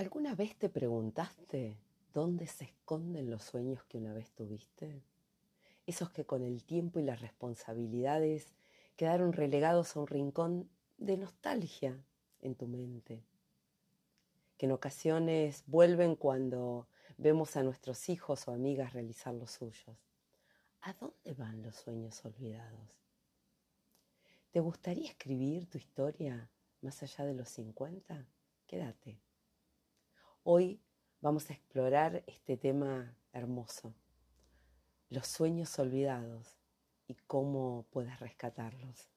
¿Alguna vez te preguntaste dónde se esconden los sueños que una vez tuviste? Esos que con el tiempo y las responsabilidades quedaron relegados a un rincón de nostalgia en tu mente, que en ocasiones vuelven cuando vemos a nuestros hijos o amigas realizar los suyos. ¿A dónde van los sueños olvidados? ¿Te gustaría escribir tu historia más allá de los 50? Quédate. Hoy vamos a explorar este tema hermoso, los sueños olvidados y cómo puedes rescatarlos.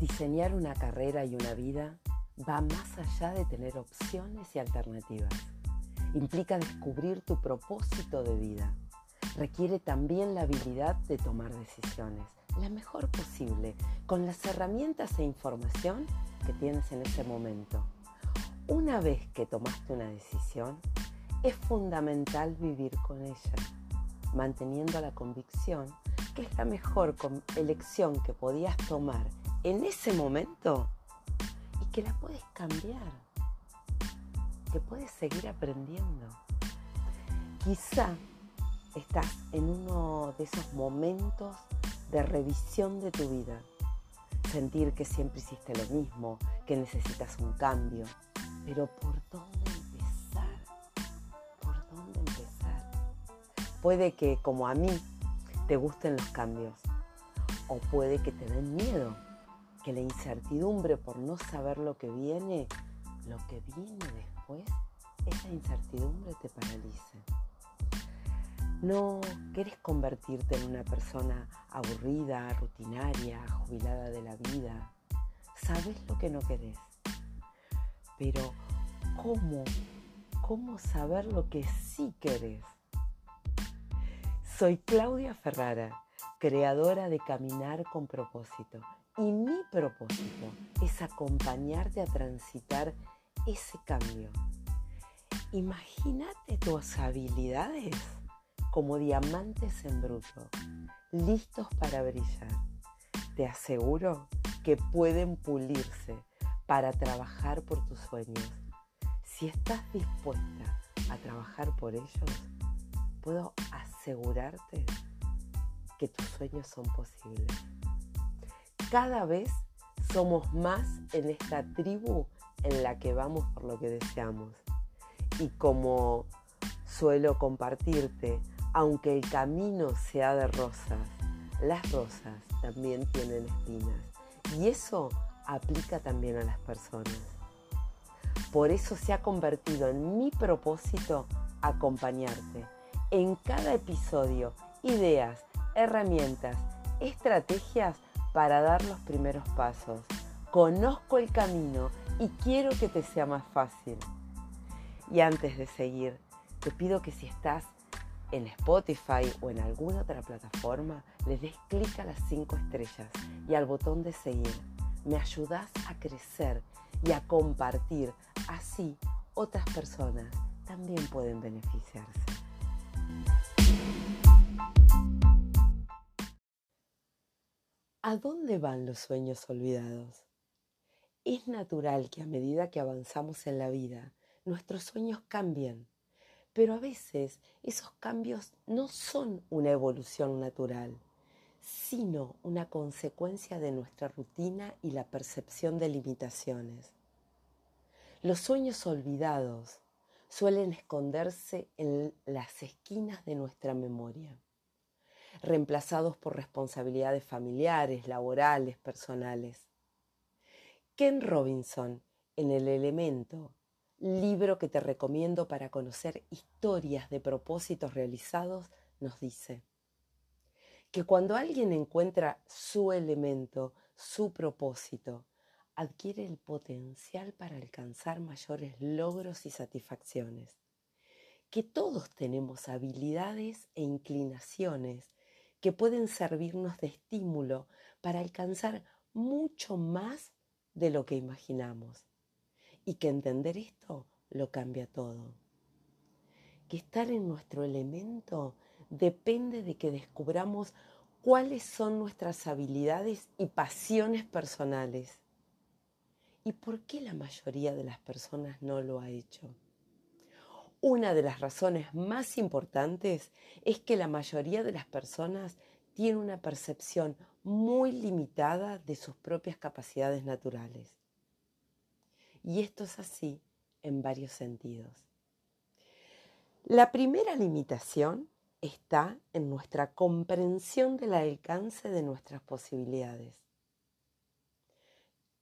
Diseñar una carrera y una vida va más allá de tener opciones y alternativas. Implica descubrir tu propósito de vida requiere también la habilidad de tomar decisiones, la mejor posible, con las herramientas e información que tienes en ese momento. Una vez que tomaste una decisión, es fundamental vivir con ella, manteniendo la convicción que es la mejor elección que podías tomar en ese momento y que la puedes cambiar, que puedes seguir aprendiendo. Quizá estás en uno de esos momentos de revisión de tu vida. Sentir que siempre hiciste lo mismo, que necesitas un cambio. Pero ¿por dónde empezar? ¿Por dónde empezar? Puede que, como a mí, te gusten los cambios. O puede que te den miedo, que la incertidumbre por no saber lo que viene, lo que viene después, esa incertidumbre te paralice. No quieres convertirte en una persona aburrida, rutinaria, jubilada de la vida. Sabes lo que no querés. Pero ¿cómo? ¿Cómo saber lo que sí querés? Soy Claudia Ferrara, creadora de Caminar con propósito. Y mi propósito es acompañarte a transitar ese cambio. Imagínate tus habilidades como diamantes en bruto, listos para brillar. Te aseguro que pueden pulirse para trabajar por tus sueños. Si estás dispuesta a trabajar por ellos, puedo asegurarte que tus sueños son posibles. Cada vez somos más en esta tribu en la que vamos por lo que deseamos. Y como suelo compartirte, aunque el camino sea de rosas, las rosas también tienen espinas. Y eso aplica también a las personas. Por eso se ha convertido en mi propósito acompañarte en cada episodio, ideas, herramientas, estrategias para dar los primeros pasos. Conozco el camino y quiero que te sea más fácil. Y antes de seguir, te pido que si estás en Spotify o en alguna otra plataforma, le des clic a las 5 estrellas y al botón de seguir. Me ayudas a crecer y a compartir. Así otras personas también pueden beneficiarse. ¿A dónde van los sueños olvidados? Es natural que a medida que avanzamos en la vida, nuestros sueños cambien pero a veces esos cambios no son una evolución natural, sino una consecuencia de nuestra rutina y la percepción de limitaciones. Los sueños olvidados suelen esconderse en las esquinas de nuestra memoria, reemplazados por responsabilidades familiares, laborales, personales. Ken Robinson, en el elemento libro que te recomiendo para conocer historias de propósitos realizados, nos dice que cuando alguien encuentra su elemento, su propósito, adquiere el potencial para alcanzar mayores logros y satisfacciones. Que todos tenemos habilidades e inclinaciones que pueden servirnos de estímulo para alcanzar mucho más de lo que imaginamos y que entender esto lo cambia todo. Que estar en nuestro elemento depende de que descubramos cuáles son nuestras habilidades y pasiones personales y por qué la mayoría de las personas no lo ha hecho. Una de las razones más importantes es que la mayoría de las personas tiene una percepción muy limitada de sus propias capacidades naturales. Y esto es así en varios sentidos. La primera limitación está en nuestra comprensión del alcance de nuestras posibilidades.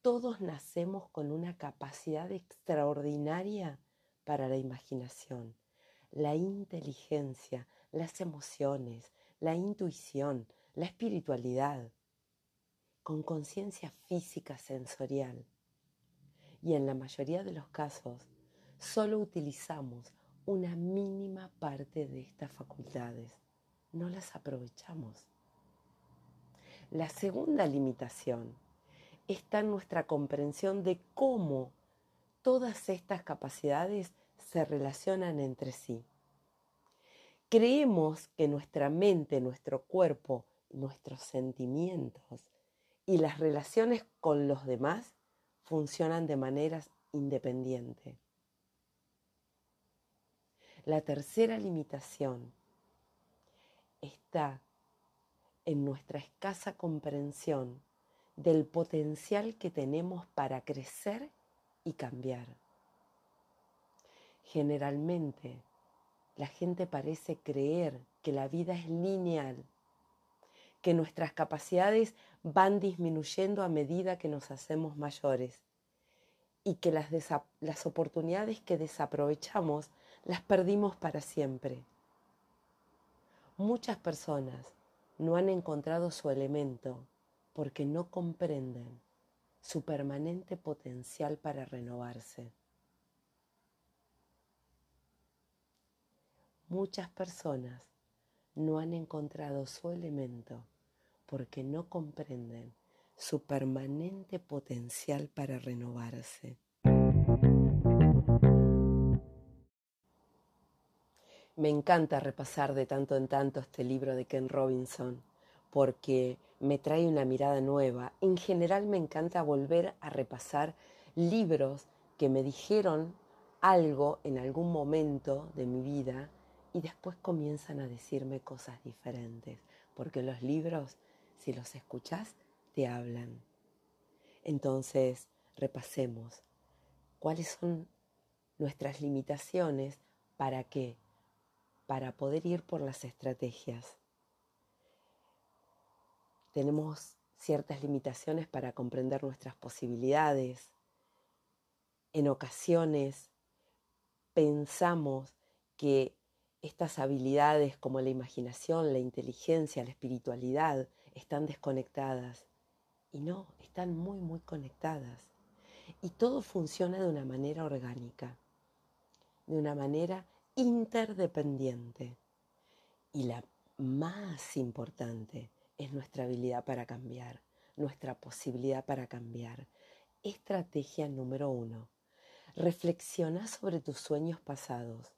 Todos nacemos con una capacidad extraordinaria para la imaginación, la inteligencia, las emociones, la intuición, la espiritualidad, con conciencia física sensorial. Y en la mayoría de los casos, solo utilizamos una mínima parte de estas facultades. No las aprovechamos. La segunda limitación está en nuestra comprensión de cómo todas estas capacidades se relacionan entre sí. Creemos que nuestra mente, nuestro cuerpo, nuestros sentimientos y las relaciones con los demás funcionan de manera independiente. La tercera limitación está en nuestra escasa comprensión del potencial que tenemos para crecer y cambiar. Generalmente, la gente parece creer que la vida es lineal, que nuestras capacidades van disminuyendo a medida que nos hacemos mayores y que las, las oportunidades que desaprovechamos las perdimos para siempre. Muchas personas no han encontrado su elemento porque no comprenden su permanente potencial para renovarse. Muchas personas no han encontrado su elemento porque no comprenden su permanente potencial para renovarse. Me encanta repasar de tanto en tanto este libro de Ken Robinson porque me trae una mirada nueva. En general me encanta volver a repasar libros que me dijeron algo en algún momento de mi vida y después comienzan a decirme cosas diferentes, porque los libros, si los escuchas, te hablan. Entonces, repasemos cuáles son nuestras limitaciones para qué, para poder ir por las estrategias tenemos ciertas limitaciones para comprender nuestras posibilidades. En ocasiones pensamos que estas habilidades como la imaginación, la inteligencia, la espiritualidad están desconectadas. Y no, están muy, muy conectadas. Y todo funciona de una manera orgánica, de una manera interdependiente. Y la más importante es nuestra habilidad para cambiar, nuestra posibilidad para cambiar. Estrategia número uno. Reflexiona sobre tus sueños pasados.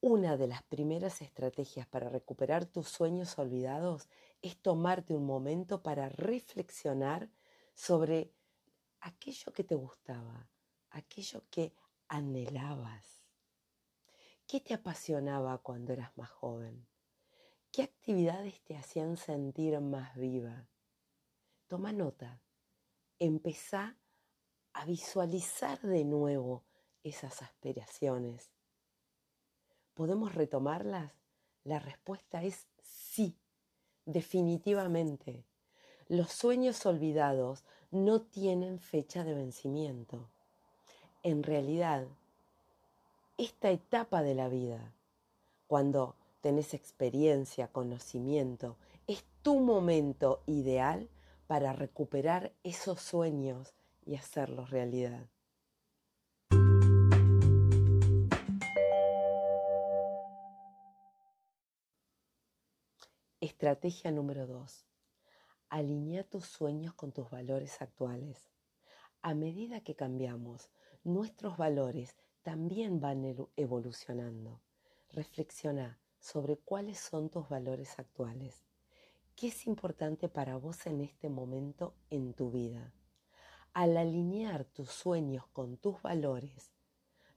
Una de las primeras estrategias para recuperar tus sueños olvidados es tomarte un momento para reflexionar sobre aquello que te gustaba, aquello que anhelabas. ¿Qué te apasionaba cuando eras más joven? ¿Qué actividades te hacían sentir más viva? Toma nota. Empezá a visualizar de nuevo esas aspiraciones. ¿Podemos retomarlas? La respuesta es sí, definitivamente. Los sueños olvidados no tienen fecha de vencimiento. En realidad, esta etapa de la vida, cuando tenés experiencia, conocimiento, es tu momento ideal para recuperar esos sueños y hacerlos realidad. Estrategia número 2. Alinea tus sueños con tus valores actuales. A medida que cambiamos, nuestros valores también van evolucionando. Reflexiona sobre cuáles son tus valores actuales, ¿Qué es importante para vos en este momento en tu vida? Al alinear tus sueños con tus valores,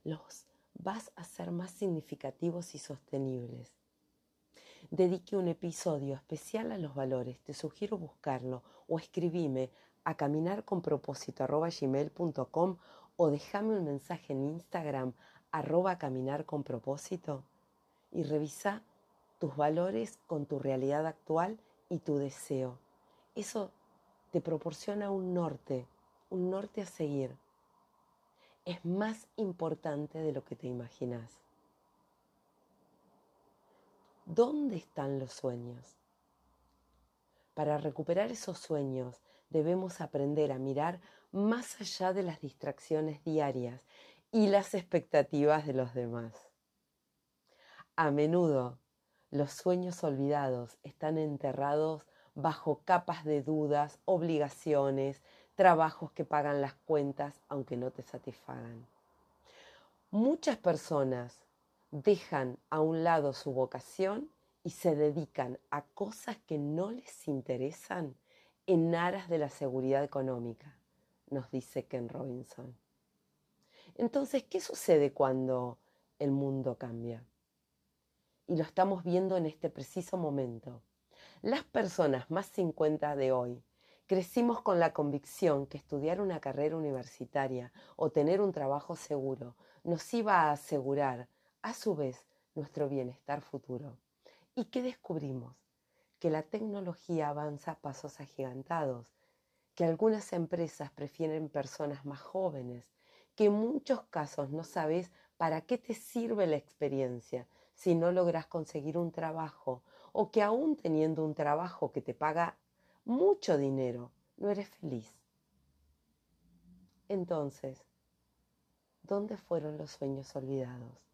los vas a ser más significativos y sostenibles. Dedique un episodio especial a los valores. Te sugiero buscarlo o escribime a caminarconpropósito.com o déjame un mensaje en Instagram arroba caminar con propósito y revisa tus valores con tu realidad actual y tu deseo. Eso te proporciona un norte, un norte a seguir. Es más importante de lo que te imaginas. ¿Dónde están los sueños? Para recuperar esos sueños debemos aprender a mirar más allá de las distracciones diarias y las expectativas de los demás. A menudo los sueños olvidados están enterrados bajo capas de dudas, obligaciones, trabajos que pagan las cuentas aunque no te satisfagan. Muchas personas dejan a un lado su vocación y se dedican a cosas que no les interesan en aras de la seguridad económica, nos dice Ken Robinson. Entonces, ¿qué sucede cuando el mundo cambia? Y lo estamos viendo en este preciso momento. Las personas más 50 de hoy crecimos con la convicción que estudiar una carrera universitaria o tener un trabajo seguro nos iba a asegurar, a su vez, nuestro bienestar futuro. ¿Y qué descubrimos? que la tecnología avanza a pasos agigantados, que algunas empresas prefieren personas más jóvenes, que en muchos casos no sabes para qué te sirve la experiencia si no logras conseguir un trabajo o que aún teniendo un trabajo que te paga mucho dinero, no eres feliz. Entonces, ¿dónde fueron los sueños olvidados?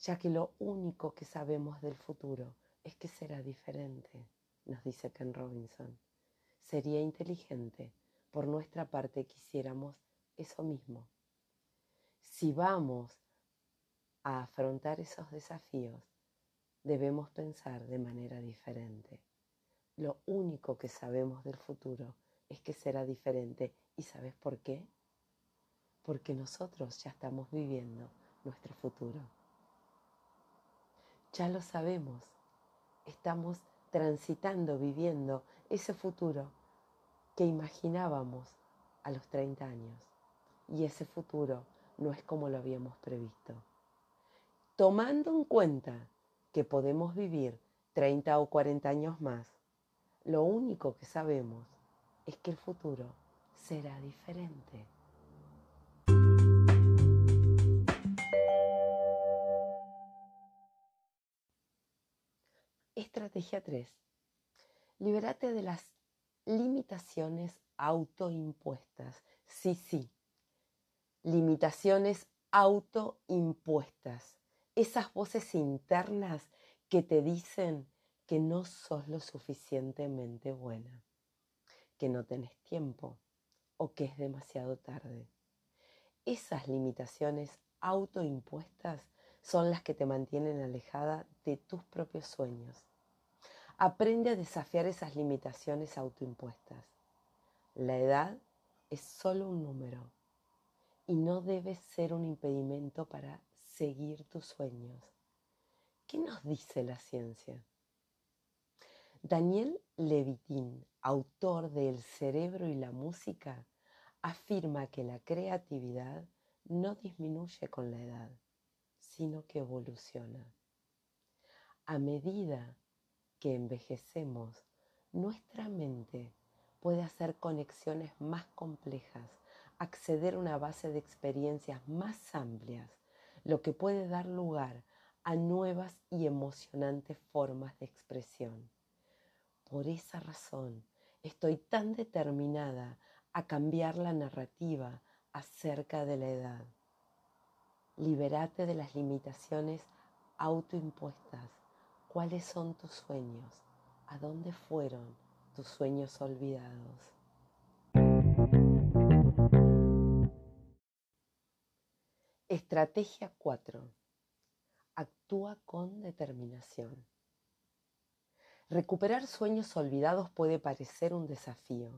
Ya que lo único que sabemos del futuro es que será diferente, nos dice Ken Robinson. Sería inteligente por nuestra parte quisiéramos eso mismo. Si vamos a afrontar esos desafíos, debemos pensar de manera diferente. Lo único que sabemos del futuro es que será diferente. ¿Y sabes por qué? Porque nosotros ya estamos viviendo nuestro futuro. Ya lo sabemos estamos transitando, viviendo ese futuro que imaginábamos a los 30 años. Y ese futuro no es como lo habíamos previsto. Tomando en cuenta que podemos vivir 30 o 40 años más, lo único que sabemos es que el futuro será diferente. Estrategia 3. Libérate de las limitaciones autoimpuestas. Sí, sí. Limitaciones autoimpuestas. Esas voces internas que te dicen que no sos lo suficientemente buena, que no tenés tiempo o que es demasiado tarde. Esas limitaciones autoimpuestas son las que te mantienen alejada de tus propios sueños Aprende a desafiar esas limitaciones autoimpuestas. La edad es solo un número y no debe ser un impedimento para seguir tus sueños. ¿Qué nos dice la ciencia? Daniel Levitin, autor de El cerebro y la música, afirma que la creatividad no disminuye con la edad, sino que evoluciona. A medida que envejecemos, nuestra mente puede hacer conexiones más complejas, acceder a una base de experiencias más amplias, lo que puede dar lugar a nuevas y emocionantes formas de expresión. Por esa razón, estoy tan determinada a cambiar la narrativa acerca de la edad. Liberate de las limitaciones autoimpuestas ¿Cuáles son tus sueños? ¿A dónde fueron tus sueños olvidados? Estrategia 4. Actúa con determinación. Recuperar sueños olvidados puede parecer un desafío,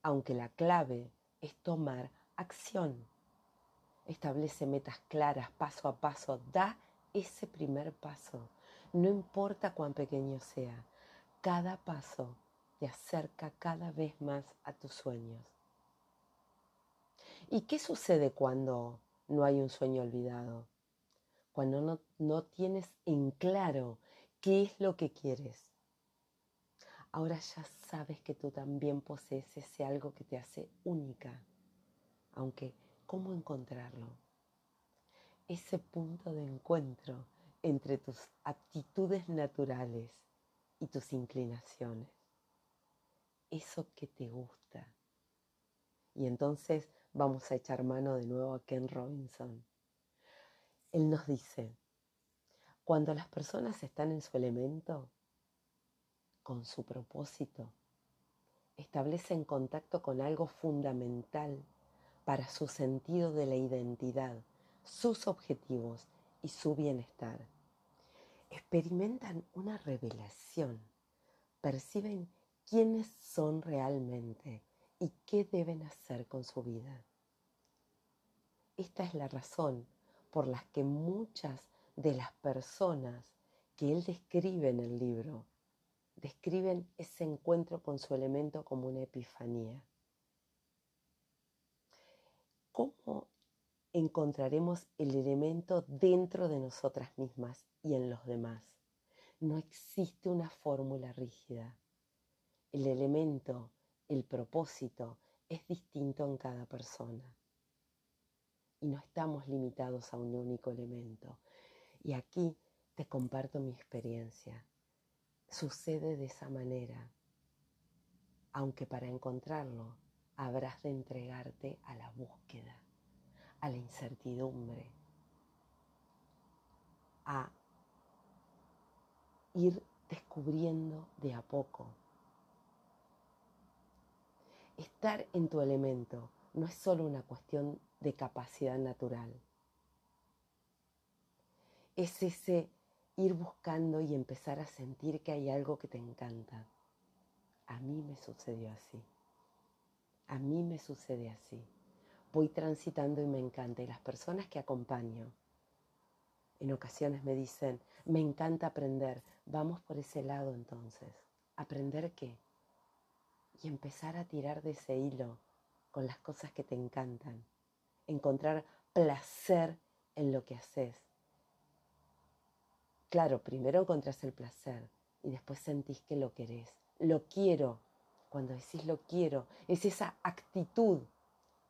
aunque la clave es tomar acción. Establece metas claras paso a paso, da ese primer paso, no importa cuán pequeño sea, cada paso te acerca cada vez más a tus sueños. ¿Y qué sucede cuando no hay un sueño olvidado? Cuando no, no tienes en claro qué es lo que quieres. Ahora ya sabes que tú también posees ese algo que te hace única. Aunque, ¿cómo encontrarlo? Ese punto de encuentro entre tus aptitudes naturales y tus inclinaciones. Eso que te gusta. Y entonces vamos a echar mano de nuevo a Ken Robinson. Él nos dice, cuando las personas están en su elemento, con su propósito, establecen contacto con algo fundamental para su sentido de la identidad, sus objetivos y su bienestar. Experimentan una revelación, perciben quiénes son realmente y qué deben hacer con su vida. Esta es la razón por la que muchas de las personas que él describe en el libro describen ese encuentro con su elemento como una epifanía. ¿Cómo encontraremos el elemento dentro de nosotras mismas y en los demás? No existe una fórmula rígida. El elemento, el propósito, es distinto en cada persona. Y no estamos limitados a un único elemento. Y aquí te comparto mi experiencia. Sucede de esa manera, aunque para encontrarlo habrás de entregarte a la búsqueda, a la incertidumbre, a ir descubriendo de a poco. Estar en tu elemento no es solo una cuestión de capacidad natural es ese ir buscando y empezar a sentir que hay algo que te encanta. A mí me sucedió así. A mí me sucede así. Voy transitando y me encanta. Y las personas que acompaño en ocasiones me dicen, me encanta aprender. Vamos por ese lado entonces. ¿Aprender qué? Y empezar a tirar de ese hilo con las cosas que te encantan. Encontrar placer en lo que haces Claro, primero encontrás el placer y después sentís que lo querés. Lo quiero. Cuando decís lo quiero, es esa actitud,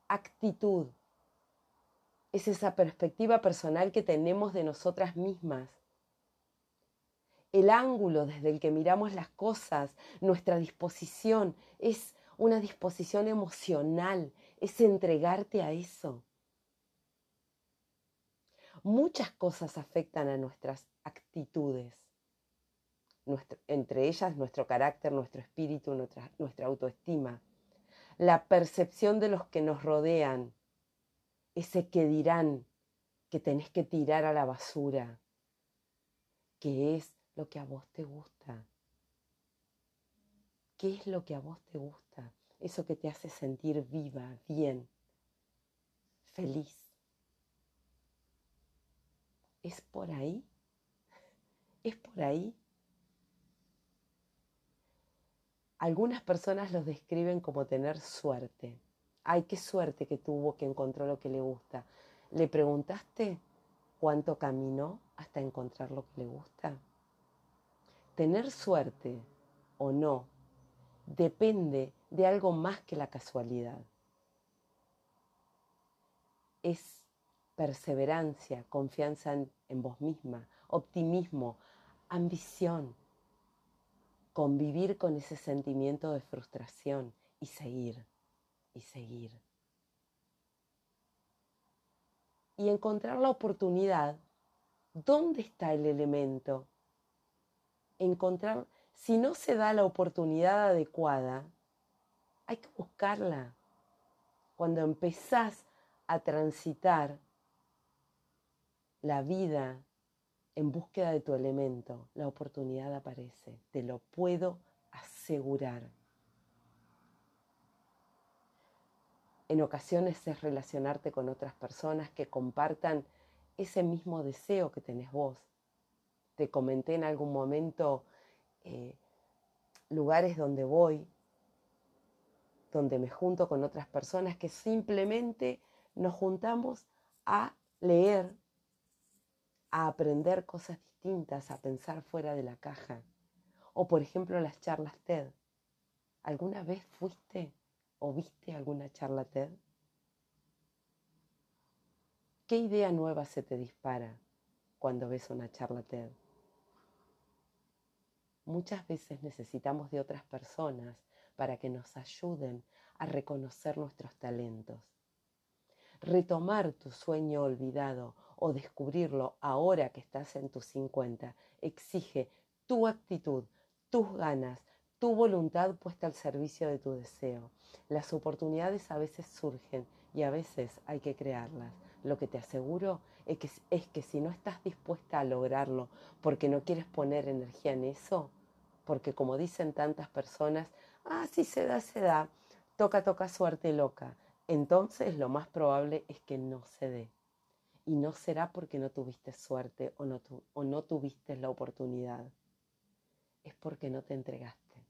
actitud. Es esa perspectiva personal que tenemos de nosotras mismas. El ángulo desde el que miramos las cosas, nuestra disposición, es una disposición emocional, es entregarte a eso. Muchas cosas afectan a nuestras actitudes, entre ellas nuestro carácter, nuestro espíritu, nuestra, nuestra autoestima, la percepción de los que nos rodean, ese que dirán que tenés que tirar a la basura, que es lo que a vos te gusta. ¿Qué es lo que a vos te gusta? Eso que te hace sentir viva, bien, feliz. ¿Es por ahí? ¿Es por ahí? Algunas personas los describen como tener suerte. Ay, qué suerte que tuvo que encontró lo que le gusta. ¿Le preguntaste cuánto caminó hasta encontrar lo que le gusta? Tener suerte o no depende de algo más que la casualidad. Es perseverancia, confianza en, vos misma, optimismo, ambición, convivir con ese sentimiento de frustración y seguir, y seguir. Y encontrar la oportunidad, ¿dónde está el elemento? Encontrar, si no se da la oportunidad adecuada, hay que buscarla. Cuando empezás a transitar la vida en búsqueda de tu elemento, la oportunidad aparece, te lo puedo asegurar. En ocasiones es relacionarte con otras personas que compartan ese mismo deseo que tenés vos. Te comenté en algún momento eh, lugares donde voy, donde me junto con otras personas que simplemente nos juntamos a leer, a aprender cosas distintas, a pensar fuera de la caja. O por ejemplo las charlas TED. ¿Alguna vez fuiste o viste alguna charla TED? ¿Qué idea nueva se te dispara cuando ves una charla TED? Muchas veces necesitamos de otras personas para que nos ayuden a reconocer nuestros talentos. Retomar tu sueño olvidado o descubrirlo ahora que estás en tus 50 exige tu actitud, tus ganas, tu voluntad puesta al servicio de tu deseo. Las oportunidades a veces surgen y a veces hay que crearlas. Lo que te aseguro es que, es que si no estás dispuesta a lograrlo porque no quieres poner energía en eso, porque como dicen tantas personas, ah, si se da, se da, toca, toca, suerte loca, entonces lo más probable es que no se dé. Y no será porque no tuviste suerte o no, o no tuviste la oportunidad. Es porque no te entregaste.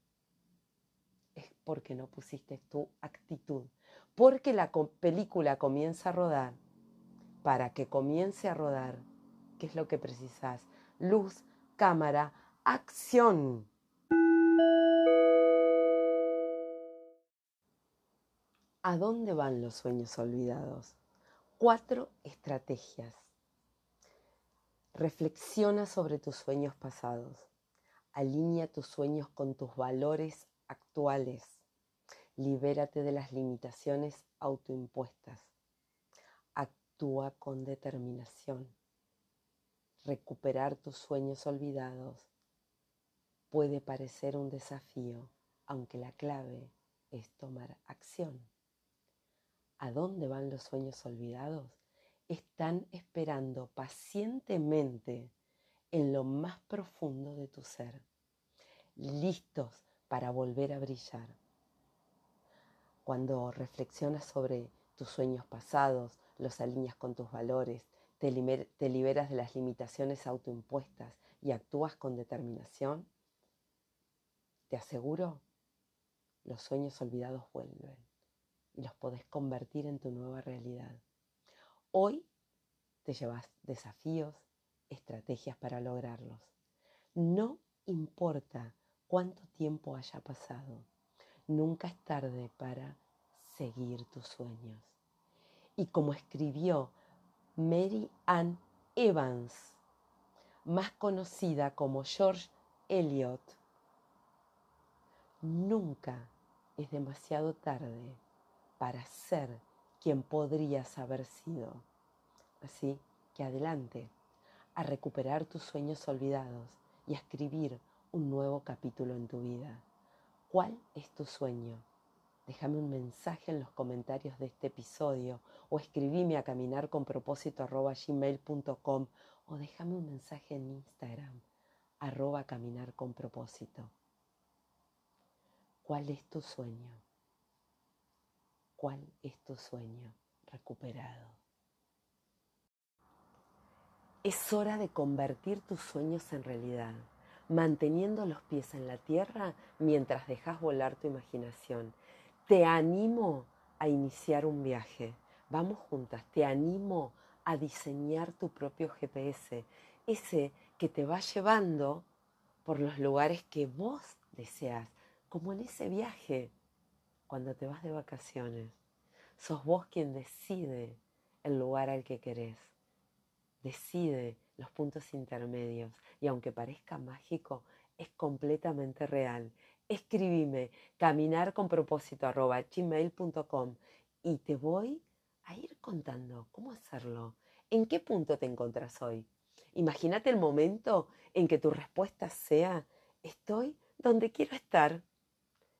Es porque no pusiste tu actitud. Porque la película comienza a rodar. Para que comience a rodar, ¿qué es lo que precisas? Luz, cámara, acción. ¿A dónde van los sueños olvidados? Cuatro estrategias. Reflexiona sobre tus sueños pasados. Alinea tus sueños con tus valores actuales. Libérate de las limitaciones autoimpuestas. Actúa con determinación. Recuperar tus sueños olvidados puede parecer un desafío, aunque la clave es tomar acción a dónde van los sueños olvidados, están esperando pacientemente en lo más profundo de tu ser, listos para volver a brillar. Cuando reflexionas sobre tus sueños pasados, los alineas con tus valores, te, te liberas de las limitaciones autoimpuestas y actúas con determinación, te aseguro, los sueños olvidados vuelven los podés convertir en tu nueva realidad. Hoy te llevas desafíos, estrategias para lograrlos. No importa cuánto tiempo haya pasado, nunca es tarde para seguir tus sueños. Y como escribió Mary Ann Evans, más conocida como George Eliot, nunca es demasiado tarde para ser quien podrías haber sido. Así que adelante, a recuperar tus sueños olvidados y a escribir un nuevo capítulo en tu vida. ¿Cuál es tu sueño? Déjame un mensaje en los comentarios de este episodio o escribime a caminar o déjame un mensaje en Instagram arroba caminar. ¿Cuál es tu sueño? ¿Cuál es tu sueño recuperado? Es hora de convertir tus sueños en realidad, manteniendo los pies en la tierra mientras dejas volar tu imaginación. Te animo a iniciar un viaje. Vamos juntas, te animo a diseñar tu propio GPS, ese que te va llevando por los lugares que vos deseas, como en ese viaje cuando te vas de vacaciones. Sos vos quien decide el lugar al que querés. Decide los puntos intermedios. Y aunque parezca mágico, es completamente real. Escribime caminar con propósito y te voy a ir contando cómo hacerlo. ¿En qué punto te encuentras hoy? Imagínate el momento en que tu respuesta sea, estoy donde quiero estar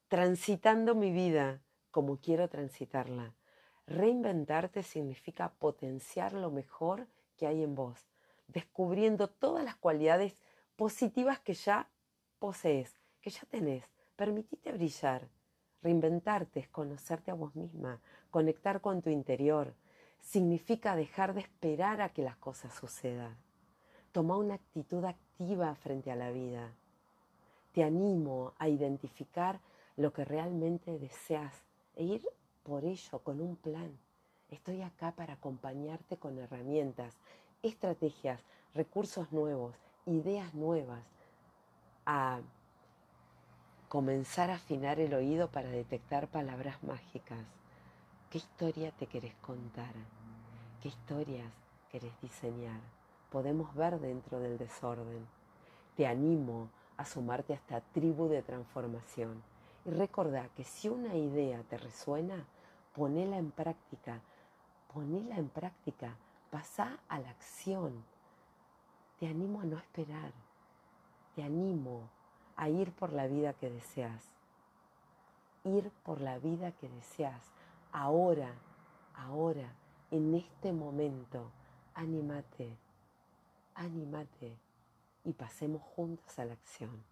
transitando mi vida como quiero transitarla. Reinventarte significa potenciar lo mejor que hay en vos. descubriendo todas las cualidades positivas que ya posees, que ya tenés. Permitite brillar. Reinventarte es conocerte a vos misma, conectar con tu interior. Significa dejar de esperar a que las cosas sucedan. Toma una actitud activa frente a la vida. Te animo a identificar lo que realmente deseas e ir por ello con un plan. Estoy acá para acompañarte con herramientas, estrategias, recursos nuevos, ideas nuevas, a comenzar a afinar el oído para detectar palabras mágicas. ¿Qué historia te querés contar? ¿Qué historias querés diseñar? Podemos ver dentro del desorden. Te animo a sumarte a esta tribu de transformación. Y recordá que si una idea te resuena, ponela en práctica, ponela en práctica, pasa a la acción. Te animo a no esperar, te animo a ir por la vida que deseas, ir por la vida que deseas, ahora, ahora, en este momento, anímate, anímate. Y pasemos juntos a la acción.